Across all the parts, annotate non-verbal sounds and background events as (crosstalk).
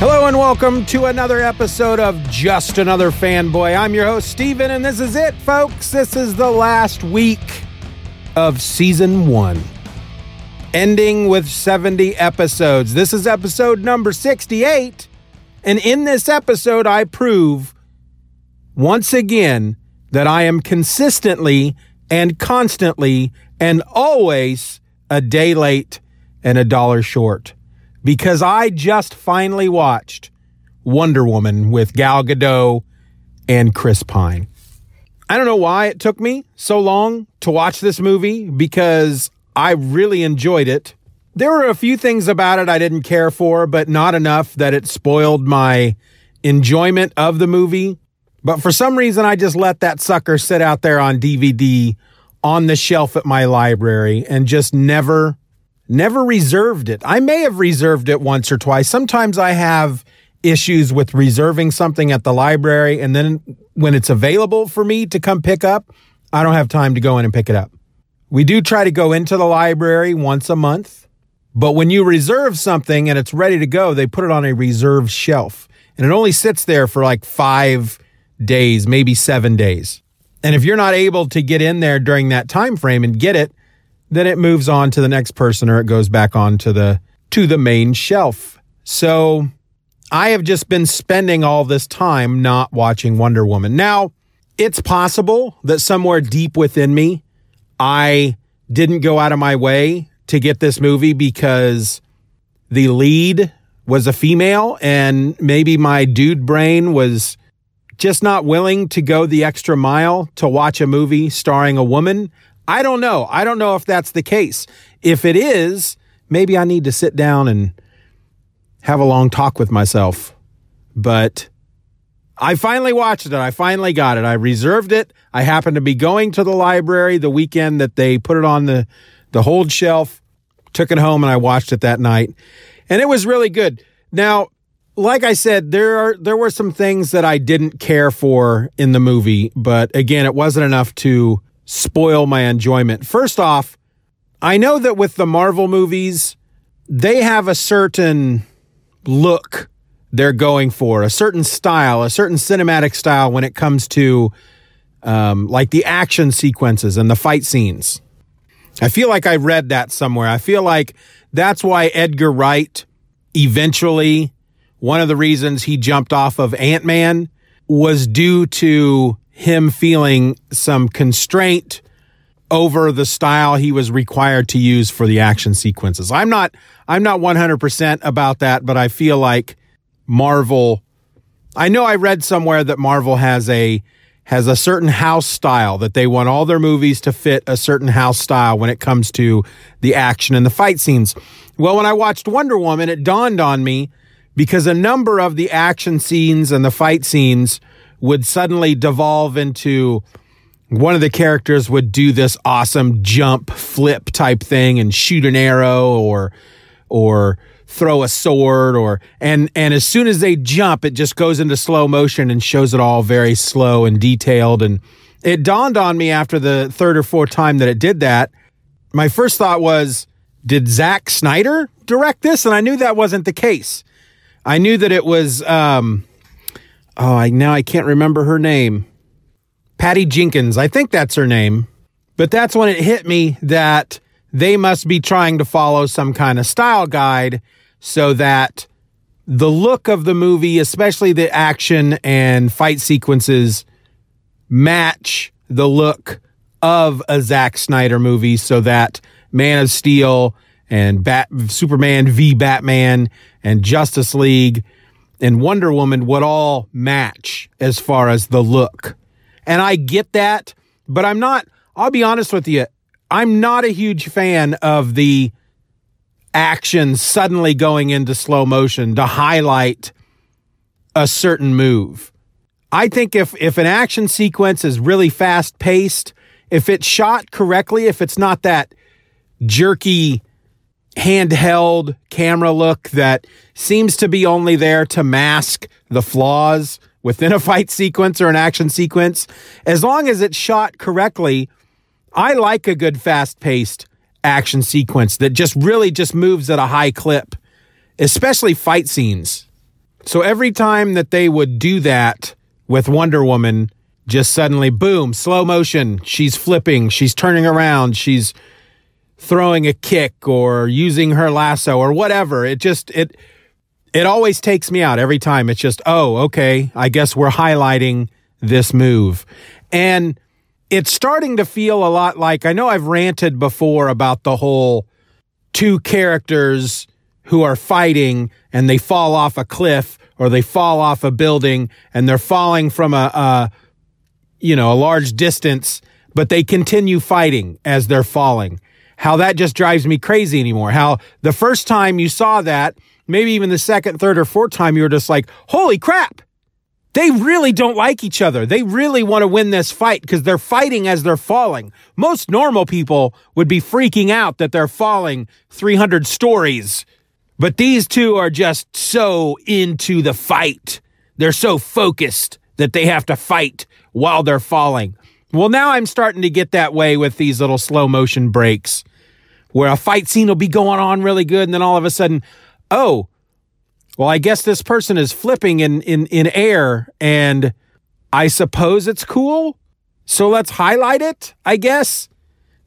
Hello and welcome to another episode of Just Another Fanboy. I'm your host, Steven, and this is it, folks. This is the last week of season one, ending with 70 episodes. This is episode number 68. And in this episode, I prove once again that I am consistently and constantly and always a day late and a dollar short because I just finally watched Wonder Woman with Gal Gadot and Chris Pine. I don't know why it took me so long to watch this movie because I really enjoyed it. There were a few things about it I didn't care for, but not enough that it spoiled my enjoyment of the movie. But for some reason, I just let that sucker sit out there on DVD on the shelf at my library and just never never reserved it. I may have reserved it once or twice. Sometimes I have issues with reserving something at the library and then when it's available for me to come pick up, I don't have time to go in and pick it up. We do try to go into the library once a month, but when you reserve something and it's ready to go, they put it on a reserved shelf and it only sits there for like 5 days, maybe 7 days. And if you're not able to get in there during that time frame and get it, then it moves on to the next person or it goes back on to the to the main shelf. So I have just been spending all this time not watching Wonder Woman. Now, it's possible that somewhere deep within me I didn't go out of my way to get this movie because the lead was a female and maybe my dude brain was just not willing to go the extra mile to watch a movie starring a woman. I don't know. I don't know if that's the case. If it is, maybe I need to sit down and have a long talk with myself. But I finally watched it. I finally got it. I reserved it. I happened to be going to the library the weekend that they put it on the, the hold shelf, took it home, and I watched it that night. And it was really good. Now, like I said, there are there were some things that I didn't care for in the movie, but again, it wasn't enough to spoil my enjoyment. First off, I know that with the Marvel movies, they have a certain look they're going for, a certain style, a certain cinematic style when it comes to um, like the action sequences and the fight scenes. I feel like I read that somewhere. I feel like that's why Edgar Wright eventually, one of the reasons he jumped off of Ant Man was due to him feeling some constraint over the style he was required to use for the action sequences. I'm not I'm not 100% about that, but I feel like Marvel I know I read somewhere that Marvel has a has a certain house style that they want all their movies to fit a certain house style when it comes to the action and the fight scenes. Well, when I watched Wonder Woman, it dawned on me because a number of the action scenes and the fight scenes would suddenly devolve into one of the characters would do this awesome jump flip type thing and shoot an arrow or or throw a sword or and and as soon as they jump it just goes into slow motion and shows it all very slow and detailed. And it dawned on me after the third or fourth time that it did that my first thought was did Zack Snyder direct this? And I knew that wasn't the case. I knew that it was um oh, I now I can't remember her name. Patty Jenkins, I think that's her name. But that's when it hit me that they must be trying to follow some kind of style guide so that the look of the movie, especially the action and fight sequences, match the look of a Zack Snyder movie so that Man of Steel and Bat- Superman v Batman and Justice League and Wonder Woman would all match as far as the look. And I get that, but I'm not, I'll be honest with you, I'm not a huge fan of the action suddenly going into slow motion to highlight a certain move. I think if if an action sequence is really fast paced, if it's shot correctly, if it's not that jerky handheld camera look that seems to be only there to mask the flaws within a fight sequence or an action sequence, as long as it's shot correctly, I like a good fast paced action sequence that just really just moves at a high clip, especially fight scenes. So every time that they would do that with Wonder Woman, just suddenly boom, slow motion, she's flipping, she's turning around, she's throwing a kick or using her lasso or whatever. It just it it always takes me out every time. It's just, "Oh, okay, I guess we're highlighting this move." And it's starting to feel a lot like I know I've ranted before about the whole two characters who are fighting and they fall off a cliff or they fall off a building and they're falling from a, a you know a large distance but they continue fighting as they're falling how that just drives me crazy anymore how the first time you saw that maybe even the second third or fourth time you were just like holy crap they really don't like each other. They really want to win this fight because they're fighting as they're falling. Most normal people would be freaking out that they're falling 300 stories. But these two are just so into the fight. They're so focused that they have to fight while they're falling. Well, now I'm starting to get that way with these little slow motion breaks where a fight scene will be going on really good. And then all of a sudden, oh, well, I guess this person is flipping in, in, in air and I suppose it's cool. So let's highlight it, I guess.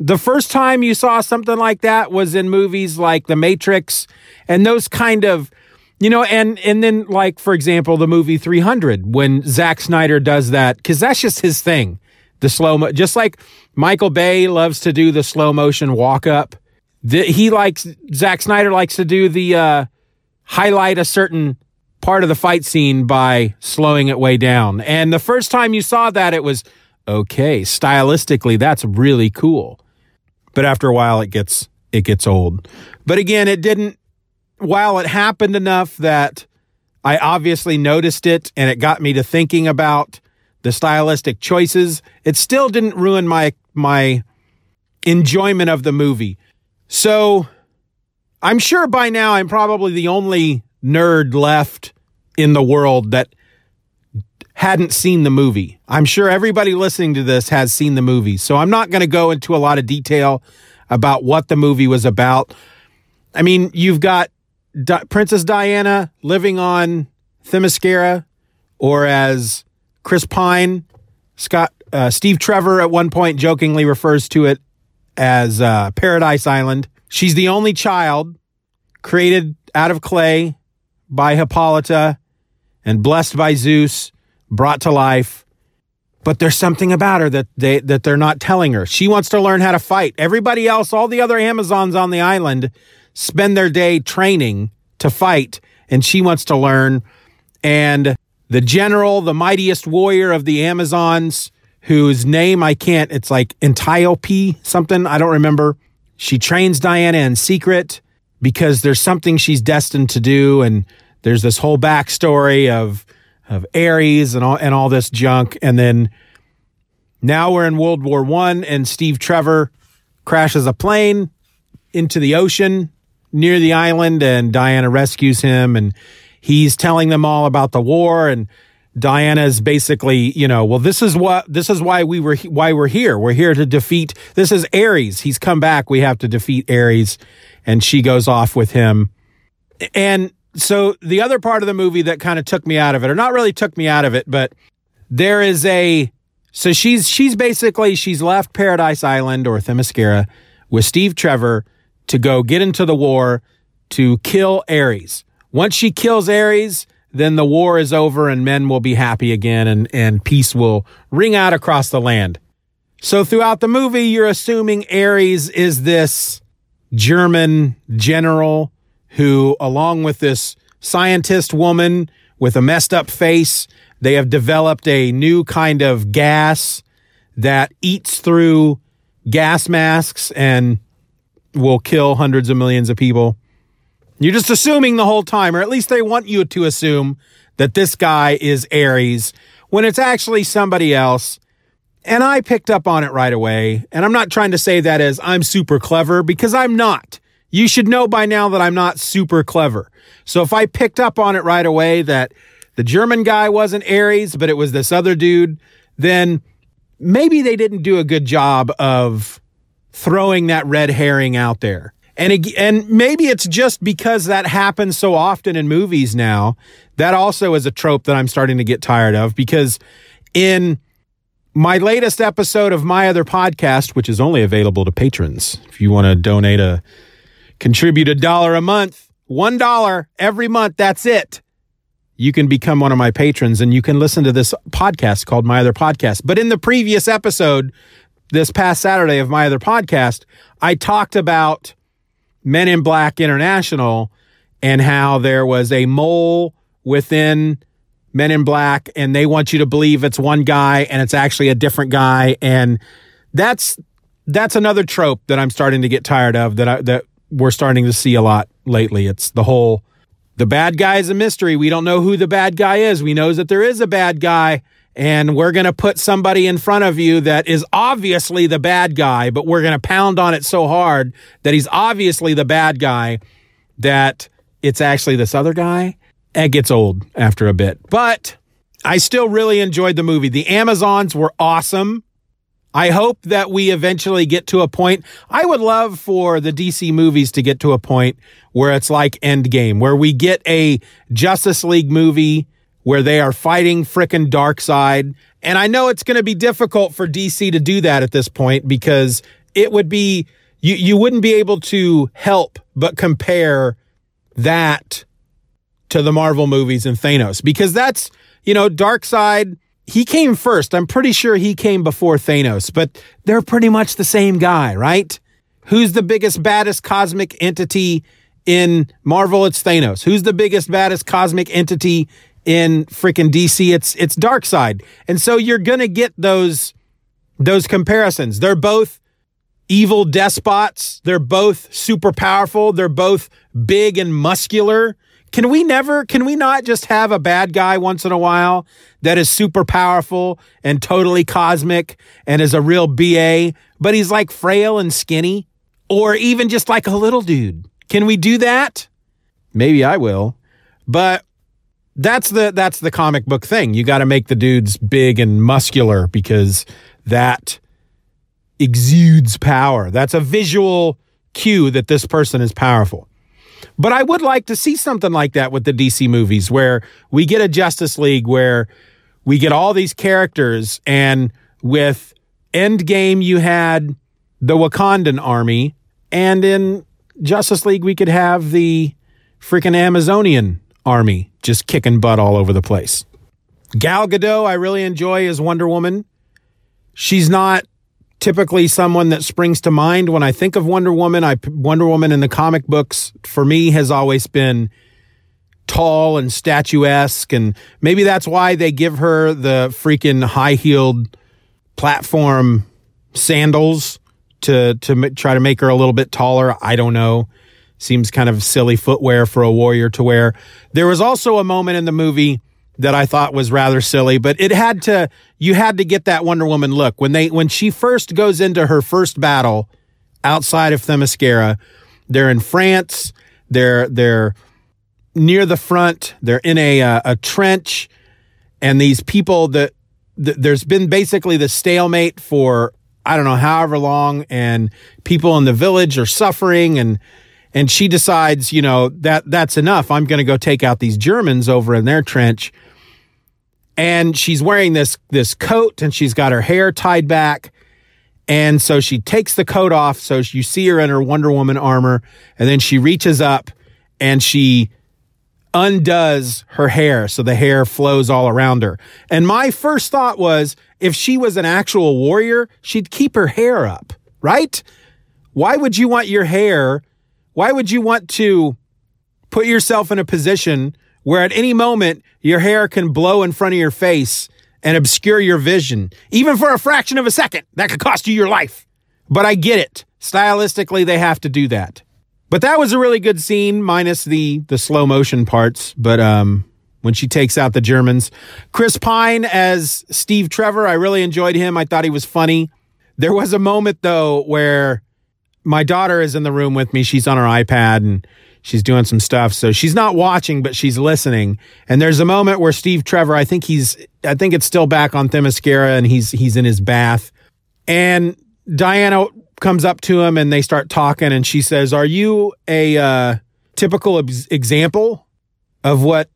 The first time you saw something like that was in movies like The Matrix and those kind of, you know, and, and then like, for example, the movie 300 when Zack Snyder does that, cause that's just his thing. The slow, mo- just like Michael Bay loves to do the slow motion walk up. The, he likes, Zack Snyder likes to do the, uh, highlight a certain part of the fight scene by slowing it way down. And the first time you saw that, it was okay. Stylistically, that's really cool. But after a while, it gets it gets old. But again, it didn't. While it happened enough that I obviously noticed it, and it got me to thinking about the stylistic choices, it still didn't ruin my my enjoyment of the movie. So I'm sure by now I'm probably the only nerd left in the world that hadn't seen the movie. I'm sure everybody listening to this has seen the movie. So I'm not going to go into a lot of detail about what the movie was about. I mean, you've got Di- Princess Diana living on Themyscira, or as Chris Pine, Scott, uh, Steve Trevor at one point jokingly refers to it as uh, Paradise Island. She's the only child created out of clay by Hippolyta and blessed by Zeus, brought to life. But there's something about her that they that they're not telling her. She wants to learn how to fight. Everybody else, all the other Amazons on the island, spend their day training to fight, and she wants to learn. And the general, the mightiest warrior of the Amazons, whose name I can't, it's like Antiope something, I don't remember. She trains Diana in secret because there's something she's destined to do. And there's this whole backstory of, of Ares and all, and all this junk. And then now we're in World War One and Steve Trevor crashes a plane into the ocean near the island and Diana rescues him and he's telling them all about the war and Diana's basically, you know, well, this is what this is why we were why we're here. We're here to defeat. This is Ares. He's come back. We have to defeat Ares, and she goes off with him. And so the other part of the movie that kind of took me out of it, or not really took me out of it, but there is a so she's she's basically she's left Paradise Island or Themyscira with Steve Trevor to go get into the war to kill Ares. Once she kills Ares then the war is over and men will be happy again and, and peace will ring out across the land. So throughout the movie, you're assuming Ares is this German general who, along with this scientist woman with a messed up face. They have developed a new kind of gas that eats through gas masks and will kill hundreds of millions of people. You're just assuming the whole time, or at least they want you to assume that this guy is Ares when it's actually somebody else. And I picked up on it right away. And I'm not trying to say that as I'm super clever because I'm not. You should know by now that I'm not super clever. So if I picked up on it right away that the German guy wasn't Ares, but it was this other dude, then maybe they didn't do a good job of throwing that red herring out there. And and maybe it's just because that happens so often in movies now. That also is a trope that I'm starting to get tired of because in my latest episode of my other podcast, which is only available to patrons, if you want to donate a contribute a dollar a month, one dollar every month, that's it. You can become one of my patrons and you can listen to this podcast called My Other Podcast. But in the previous episode, this past Saturday of my other podcast, I talked about Men in Black International and how there was a mole within Men in Black and they want you to believe it's one guy and it's actually a different guy and that's that's another trope that I'm starting to get tired of that I, that we're starting to see a lot lately. It's the whole the bad guy is a mystery. We don't know who the bad guy is. We know that there is a bad guy and we're going to put somebody in front of you that is obviously the bad guy, but we're going to pound on it so hard that he's obviously the bad guy that it's actually this other guy. It gets old after a bit, but I still really enjoyed the movie. The Amazons were awesome. I hope that we eventually get to a point. I would love for the DC movies to get to a point where it's like Endgame, where we get a Justice League movie where they are fighting frickin' Darkseid. And I know it's going to be difficult for DC to do that at this point because it would be, you, you wouldn't be able to help but compare that to the Marvel movies and Thanos because that's, you know, Darkseid. he came first. I'm pretty sure he came before Thanos, but they're pretty much the same guy, right? Who's the biggest, baddest cosmic entity in Marvel? It's Thanos. Who's the biggest, baddest cosmic entity in freaking DC, it's it's Darkseid. And so you're to get those those comparisons. They're both evil despots. They're both super powerful. They're both big and muscular. Can we never, can we not just have a bad guy once in a while that is super powerful and totally cosmic and is a real BA, but he's like frail and skinny? Or even just like a little dude? Can we do that? Maybe I will. But that's the that's the comic book thing. You got to make the dudes big and muscular because that exudes power. That's a visual cue that this person is powerful. But I would like to see something like that with the DC movies where we get a Justice League where we get all these characters and with Endgame you had the Wakandan army and in Justice League we could have the freaking Amazonian army just kicking butt all over the place. Gal Gadot, I really enjoy as Wonder Woman. She's not typically someone that springs to mind when I think of Wonder Woman. I Wonder Woman in the comic books for me has always been tall and statuesque and maybe that's why they give her the freaking high-heeled platform sandals to to try to make her a little bit taller. I don't know. Seems kind of silly footwear for a warrior to wear. There was also a moment in the movie that I thought was rather silly, but it had to, you had to get that Wonder Woman look. When they, when she first goes into her first battle outside of Themyscira, they're in France, they're, they're near the front, they're in a, uh, a trench, and these people that, th- there's been basically the stalemate for, I don't know, however long, and people in the village are suffering and, and she decides, you know, that that's enough. I'm going to go take out these Germans over in their trench. And she's wearing this this coat and she's got her hair tied back. And so she takes the coat off so you see her in her Wonder Woman armor and then she reaches up and she undoes her hair so the hair flows all around her. And my first thought was if she was an actual warrior, she'd keep her hair up, right? Why would you want your hair why would you want to put yourself in a position where at any moment your hair can blow in front of your face and obscure your vision, even for a fraction of a second. That could cost you your life. But I get it. Stylistically, they have to do that. But that was a really good scene, minus the the slow motion parts. But um, when she takes out the Germans, Chris Pine as Steve Trevor, I really enjoyed him. I thought he was funny. There was a moment though where my daughter is in the room with me. She's on her iPad and she's doing some stuff. So she's not watching, but she's listening. And there's a moment where Steve Trevor, I think he's, I think it's still back on Themyscira and he's, he's in his bath. And Diana comes up to him and they start talking and she says, are you a, uh, typical ex- example of what,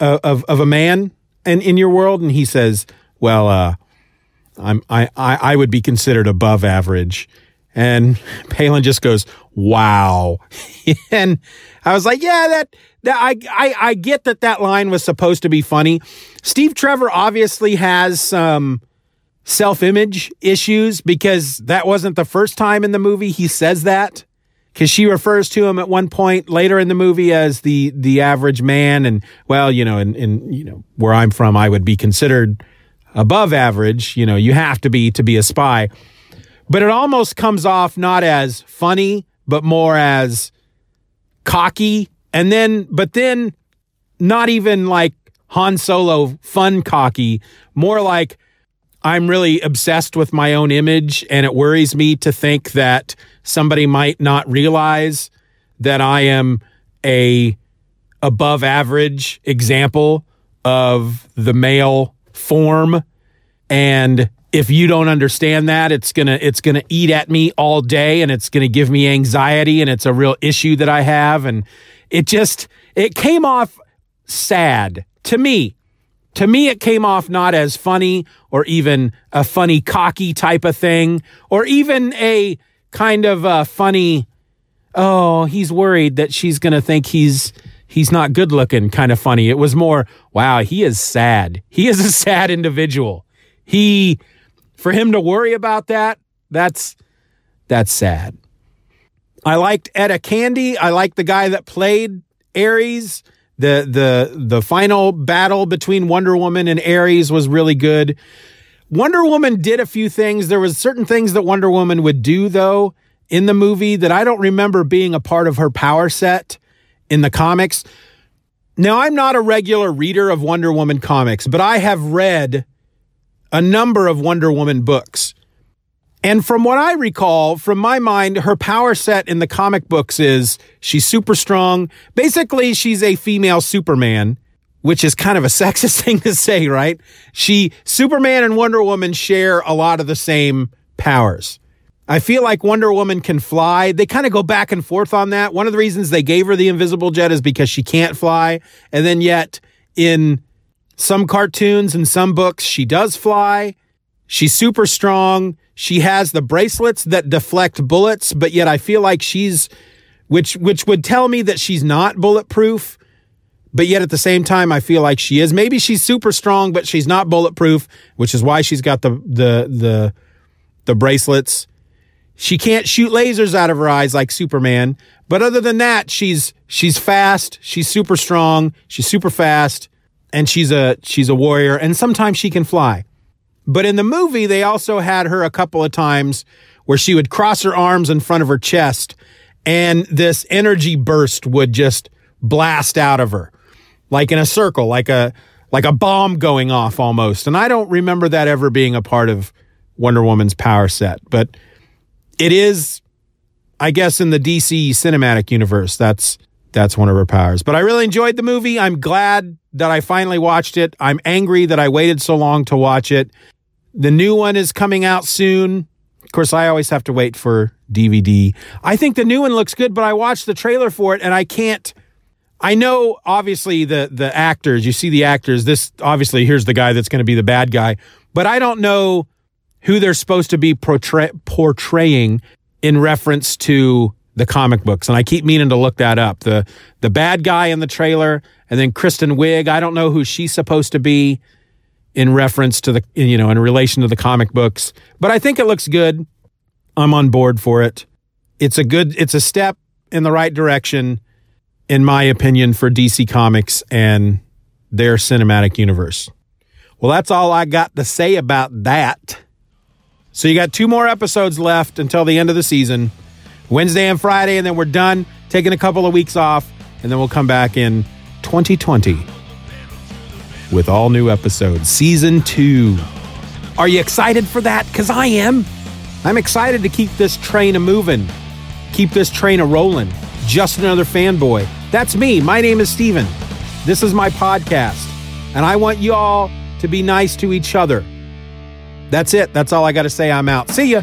uh, of, of a man in, in your world? And he says, well, uh, I'm, I, I, I would be considered above average. And Palin just goes, wow. (laughs) and I was like, yeah, that, that I, I, I get that that line was supposed to be funny. Steve Trevor obviously has some self image issues because that wasn't the first time in the movie he says that. Because she refers to him at one point later in the movie as the the average man, and well, you know, in, in you know where I'm from, I would be considered above average. You know, you have to be to be a spy but it almost comes off not as funny, but more as cocky. And then, but then not even like Han Solo fun cocky, more like I'm really obsessed with my own image and it worries me to think that somebody might not realize that I am a above average example of the male form and if you don't understand that it's going to it's going to eat at me all day and it's going to give me anxiety and it's a real issue that I have. And it just it came off sad. To me to me it came off not as funny or even a funny cocky type of thing or even a kind of a funny oh he's worried that she's going to think he's he's not good looking kind of funny. It was more wow he is sad. He is a (laughs) sad individual. He for him to worry about that, that's that's sad. I liked Etta Candy. I liked the guy that played Ares. The the the final battle between Wonder Woman and Ares was really good. Wonder Woman did a few things. There was certain things that Wonder Woman would do though in the movie that I don't remember being a part of her power set in the comics. Now, I'm not a regular reader of Wonder Woman comics, but I have read a number of Wonder Woman books. And from what I recall, from my mind, her power set in the comic books is she's super strong. Basically, she's a female Superman, which is kind of a (laughs) sexist thing to say, right? She, Superman and Wonder Woman share a lot of the same powers. I feel like Wonder Woman can fly. They kind of go back and forth on that. One of the reasons they gave her the invisible jet is because she can't fly. And then yet in some cartoons and some books, she does fly. She's super strong. She has the bracelets that deflect bullets, but yet I feel like she's, which, which would tell me that she's not bulletproof. But yet at the same time, I feel like she is. Maybe she's super strong, but she's not bulletproof, which is why she's got the, the, the, the bracelets. She can't shoot lasers out of her eyes like Superman. But other than that, she's, she's fast. She's super strong. She's super fast and she's a she's a warrior and sometimes she can fly. But in the movie they also had her a couple of times where she would cross her arms in front of her chest and this energy burst would just blast out of her like in a circle like a like a bomb going off almost. And I don't remember that ever being a part of Wonder Woman's power set, but it is I guess in the DC cinematic universe that's that's one of her powers. But I really enjoyed the movie. I'm glad that I finally watched it. I'm angry that I waited so long to watch it. The new one is coming out soon. Of course, I always have to wait for DVD. I think the new one looks good, but I watched the trailer for it and I can't. I know obviously the the actors, you see the actors. This obviously here's the guy that's going to be the bad guy, but I don't know who they're supposed to be portray, portraying in reference to the comic books, and I keep meaning to look that up. the The bad guy in the trailer, and then Kristen Wiig. I don't know who she's supposed to be in reference to the you know in relation to the comic books, but I think it looks good. I'm on board for it. It's a good. It's a step in the right direction, in my opinion, for DC Comics and their cinematic universe. Well, that's all I got to say about that. So you got two more episodes left until the end of the season Wednesday and Friday, and then we're done, taking a couple of weeks off, and then we'll come back in 2020 with all new episodes. Season two. Are you excited for that? Because I am. I'm excited to keep this train a moving, keep this train a rolling. Just another fanboy. That's me. My name is Steven. This is my podcast, and I want you all to be nice to each other. That's it. That's all I got to say. I'm out. See ya.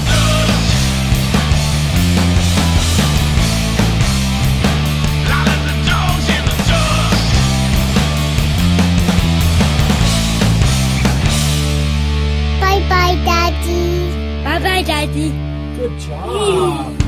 Job.